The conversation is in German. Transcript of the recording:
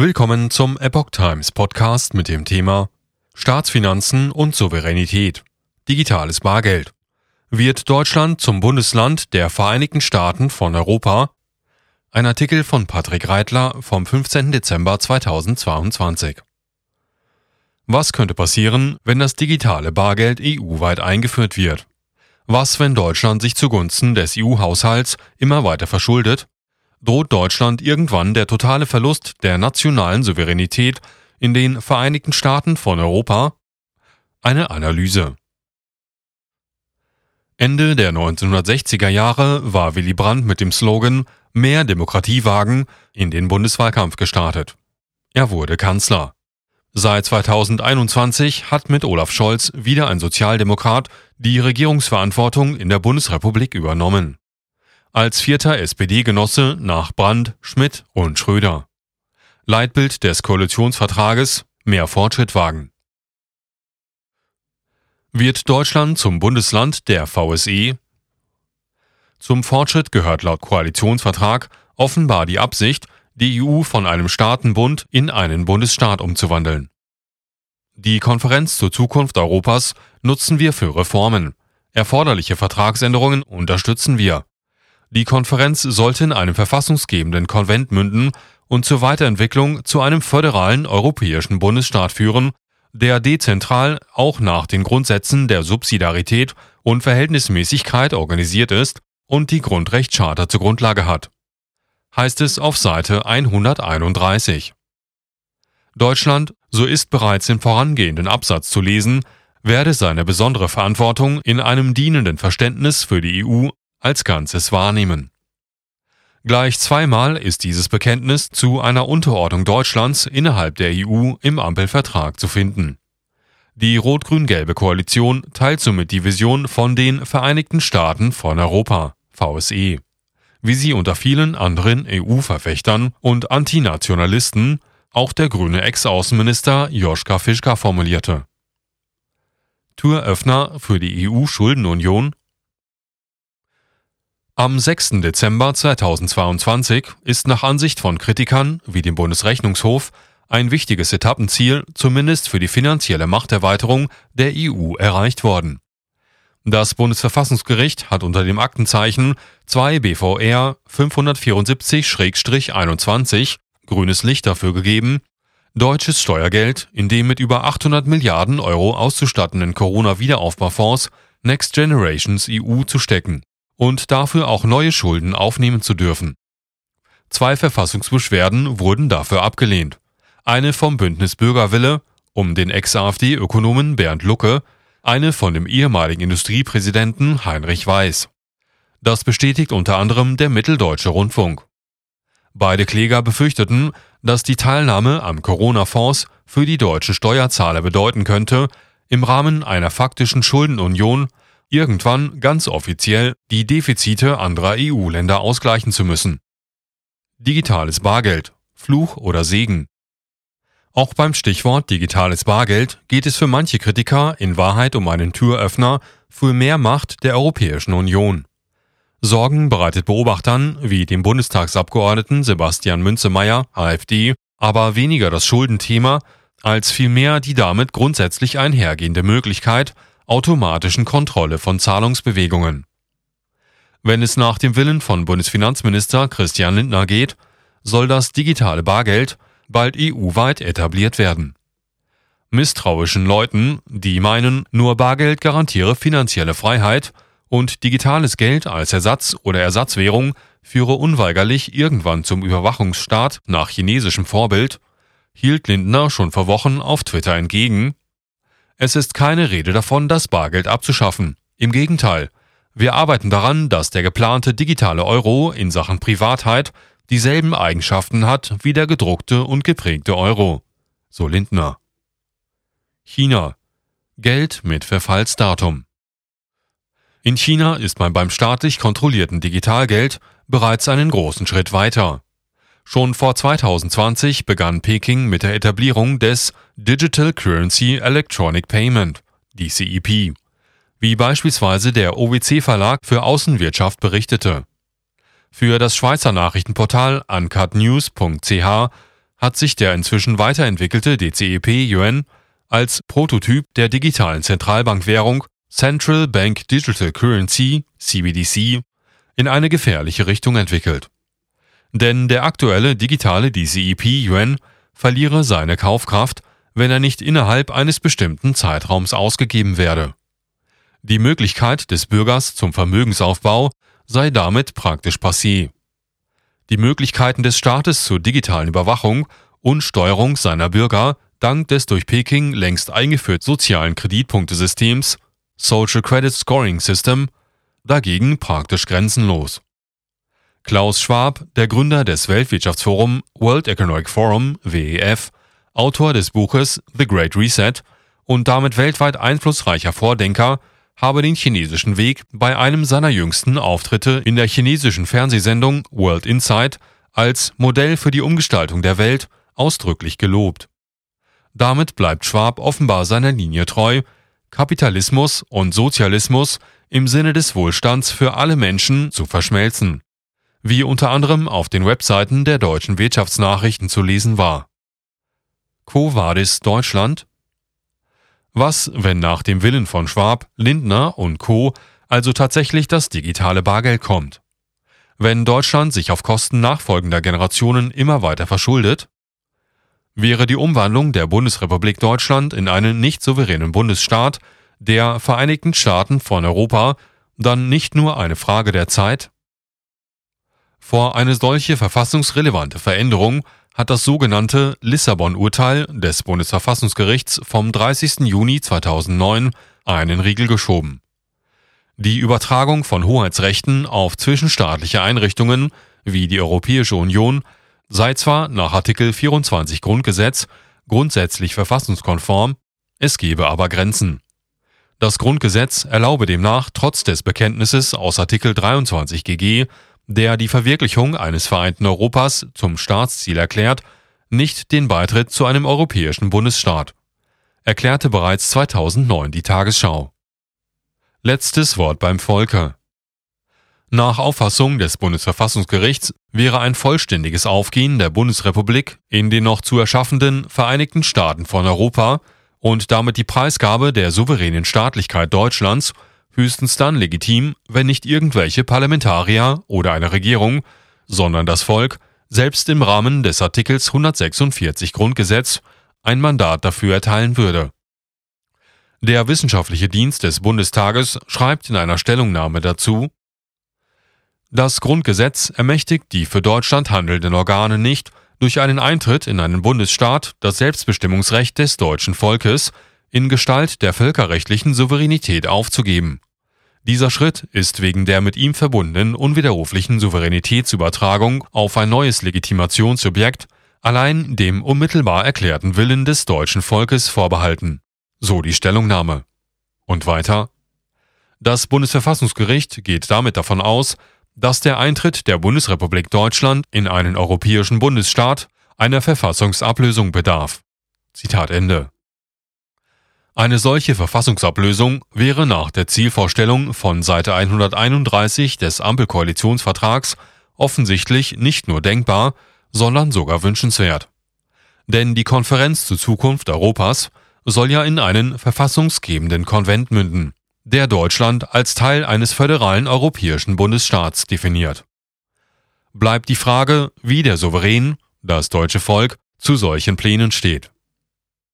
Willkommen zum Epoch Times Podcast mit dem Thema Staatsfinanzen und Souveränität. Digitales Bargeld. Wird Deutschland zum Bundesland der Vereinigten Staaten von Europa? Ein Artikel von Patrick Reitler vom 15. Dezember 2022. Was könnte passieren, wenn das digitale Bargeld EU-weit eingeführt wird? Was, wenn Deutschland sich zugunsten des EU-Haushalts immer weiter verschuldet droht Deutschland irgendwann der totale Verlust der nationalen Souveränität in den Vereinigten Staaten von Europa? Eine Analyse. Ende der 1960er Jahre war Willy Brandt mit dem Slogan Mehr Demokratie wagen in den Bundeswahlkampf gestartet. Er wurde Kanzler. Seit 2021 hat mit Olaf Scholz wieder ein Sozialdemokrat die Regierungsverantwortung in der Bundesrepublik übernommen als vierter SPD-Genosse nach Brandt, Schmidt und Schröder. Leitbild des Koalitionsvertrages Mehr Fortschritt wagen. Wird Deutschland zum Bundesland der VSE? Zum Fortschritt gehört laut Koalitionsvertrag offenbar die Absicht, die EU von einem Staatenbund in einen Bundesstaat umzuwandeln. Die Konferenz zur Zukunft Europas nutzen wir für Reformen. Erforderliche Vertragsänderungen unterstützen wir. Die Konferenz sollte in einem verfassungsgebenden Konvent münden und zur Weiterentwicklung zu einem föderalen europäischen Bundesstaat führen, der dezentral auch nach den Grundsätzen der Subsidiarität und Verhältnismäßigkeit organisiert ist und die Grundrechtscharta zur Grundlage hat. Heißt es auf Seite 131. Deutschland, so ist bereits im vorangehenden Absatz zu lesen, werde seine besondere Verantwortung in einem dienenden Verständnis für die EU als Ganzes wahrnehmen. Gleich zweimal ist dieses Bekenntnis zu einer Unterordnung Deutschlands innerhalb der EU im Ampelvertrag zu finden. Die rot-grün-gelbe Koalition teilt somit die Vision von den Vereinigten Staaten von Europa, VSE, wie sie unter vielen anderen EU-Verfechtern und Antinationalisten auch der grüne Ex-Außenminister Joschka Fischka formulierte. Türöffner für die EU-Schuldenunion am 6. Dezember 2022 ist nach Ansicht von Kritikern wie dem Bundesrechnungshof ein wichtiges Etappenziel zumindest für die finanzielle Machterweiterung der EU erreicht worden. Das Bundesverfassungsgericht hat unter dem Aktenzeichen 2 BVR 574-21 grünes Licht dafür gegeben, deutsches Steuergeld in dem mit über 800 Milliarden Euro auszustattenden Corona-Wiederaufbaufonds Next Generations EU zu stecken und dafür auch neue Schulden aufnehmen zu dürfen. Zwei Verfassungsbeschwerden wurden dafür abgelehnt. Eine vom Bündnis Bürgerwille um den Ex-AfD-Ökonomen Bernd Lucke, eine von dem ehemaligen Industriepräsidenten Heinrich Weiß. Das bestätigt unter anderem der Mitteldeutsche Rundfunk. Beide Kläger befürchteten, dass die Teilnahme am Corona-Fonds für die deutschen Steuerzahler bedeuten könnte, im Rahmen einer faktischen Schuldenunion irgendwann ganz offiziell die Defizite anderer EU-Länder ausgleichen zu müssen. Digitales Bargeld, Fluch oder Segen. Auch beim Stichwort digitales Bargeld geht es für manche Kritiker in Wahrheit um einen Türöffner für mehr Macht der Europäischen Union. Sorgen bereitet Beobachtern wie dem Bundestagsabgeordneten Sebastian Münzemeyer, AfD, aber weniger das Schuldenthema, als vielmehr die damit grundsätzlich einhergehende Möglichkeit, automatischen Kontrolle von Zahlungsbewegungen. Wenn es nach dem Willen von Bundesfinanzminister Christian Lindner geht, soll das digitale Bargeld bald EU-weit etabliert werden. Misstrauischen Leuten, die meinen, nur Bargeld garantiere finanzielle Freiheit und digitales Geld als Ersatz oder Ersatzwährung führe unweigerlich irgendwann zum Überwachungsstaat nach chinesischem Vorbild, hielt Lindner schon vor Wochen auf Twitter entgegen, es ist keine Rede davon, das Bargeld abzuschaffen. Im Gegenteil, wir arbeiten daran, dass der geplante digitale Euro in Sachen Privatheit dieselben Eigenschaften hat wie der gedruckte und geprägte Euro. So Lindner. China. Geld mit Verfallsdatum. In China ist man beim staatlich kontrollierten Digitalgeld bereits einen großen Schritt weiter. Schon vor 2020 begann Peking mit der Etablierung des Digital Currency Electronic Payment, DCEP, wie beispielsweise der OWC Verlag für Außenwirtschaft berichtete. Für das Schweizer Nachrichtenportal uncutnews.ch hat sich der inzwischen weiterentwickelte DCEP Yuan als Prototyp der digitalen Zentralbankwährung Central Bank Digital Currency CBDC in eine gefährliche Richtung entwickelt. Denn der aktuelle digitale DCEP Yuan verliere seine Kaufkraft, wenn er nicht innerhalb eines bestimmten Zeitraums ausgegeben werde. Die Möglichkeit des Bürgers zum Vermögensaufbau sei damit praktisch passé. Die Möglichkeiten des Staates zur digitalen Überwachung und Steuerung seiner Bürger dank des durch Peking längst eingeführten sozialen Kreditpunktesystems Social Credit Scoring System dagegen praktisch grenzenlos. Klaus Schwab, der Gründer des Weltwirtschaftsforum World Economic Forum WEF, Autor des Buches The Great Reset und damit weltweit einflussreicher Vordenker, habe den chinesischen Weg bei einem seiner jüngsten Auftritte in der chinesischen Fernsehsendung World Insight als Modell für die Umgestaltung der Welt ausdrücklich gelobt. Damit bleibt Schwab offenbar seiner Linie treu, Kapitalismus und Sozialismus im Sinne des Wohlstands für alle Menschen zu verschmelzen, wie unter anderem auf den Webseiten der deutschen Wirtschaftsnachrichten zu lesen war. Quo Vadis Deutschland? Was, wenn nach dem Willen von Schwab, Lindner und Co. also tatsächlich das digitale Bargeld kommt? Wenn Deutschland sich auf Kosten nachfolgender Generationen immer weiter verschuldet? Wäre die Umwandlung der Bundesrepublik Deutschland in einen nicht souveränen Bundesstaat der Vereinigten Staaten von Europa dann nicht nur eine Frage der Zeit? Vor eine solche verfassungsrelevante Veränderung hat das sogenannte Lissabon-Urteil des Bundesverfassungsgerichts vom 30. Juni 2009 einen Riegel geschoben. Die Übertragung von Hoheitsrechten auf zwischenstaatliche Einrichtungen wie die Europäische Union sei zwar nach Artikel 24 Grundgesetz grundsätzlich verfassungskonform, es gebe aber Grenzen. Das Grundgesetz erlaube demnach trotz des Bekenntnisses aus Artikel 23 GG der die Verwirklichung eines vereinten Europas zum Staatsziel erklärt, nicht den Beitritt zu einem europäischen Bundesstaat, erklärte bereits 2009 die Tagesschau. Letztes Wort beim Volke. Nach Auffassung des Bundesverfassungsgerichts wäre ein vollständiges Aufgehen der Bundesrepublik in den noch zu erschaffenden Vereinigten Staaten von Europa und damit die Preisgabe der souveränen Staatlichkeit Deutschlands höchstens dann legitim, wenn nicht irgendwelche Parlamentarier oder eine Regierung, sondern das Volk, selbst im Rahmen des Artikels 146 Grundgesetz, ein Mandat dafür erteilen würde. Der wissenschaftliche Dienst des Bundestages schreibt in einer Stellungnahme dazu, das Grundgesetz ermächtigt die für Deutschland handelnden Organe nicht, durch einen Eintritt in einen Bundesstaat das Selbstbestimmungsrecht des deutschen Volkes in Gestalt der völkerrechtlichen Souveränität aufzugeben. Dieser Schritt ist wegen der mit ihm verbundenen unwiderruflichen Souveränitätsübertragung auf ein neues Legitimationssubjekt allein dem unmittelbar erklärten Willen des deutschen Volkes vorbehalten. So die Stellungnahme. Und weiter. Das Bundesverfassungsgericht geht damit davon aus, dass der Eintritt der Bundesrepublik Deutschland in einen europäischen Bundesstaat einer Verfassungsablösung bedarf. Zitat Ende. Eine solche Verfassungsablösung wäre nach der Zielvorstellung von Seite 131 des Ampelkoalitionsvertrags offensichtlich nicht nur denkbar, sondern sogar wünschenswert. Denn die Konferenz zur Zukunft Europas soll ja in einen verfassungsgebenden Konvent münden, der Deutschland als Teil eines föderalen europäischen Bundesstaats definiert. Bleibt die Frage, wie der Souverän, das deutsche Volk, zu solchen Plänen steht.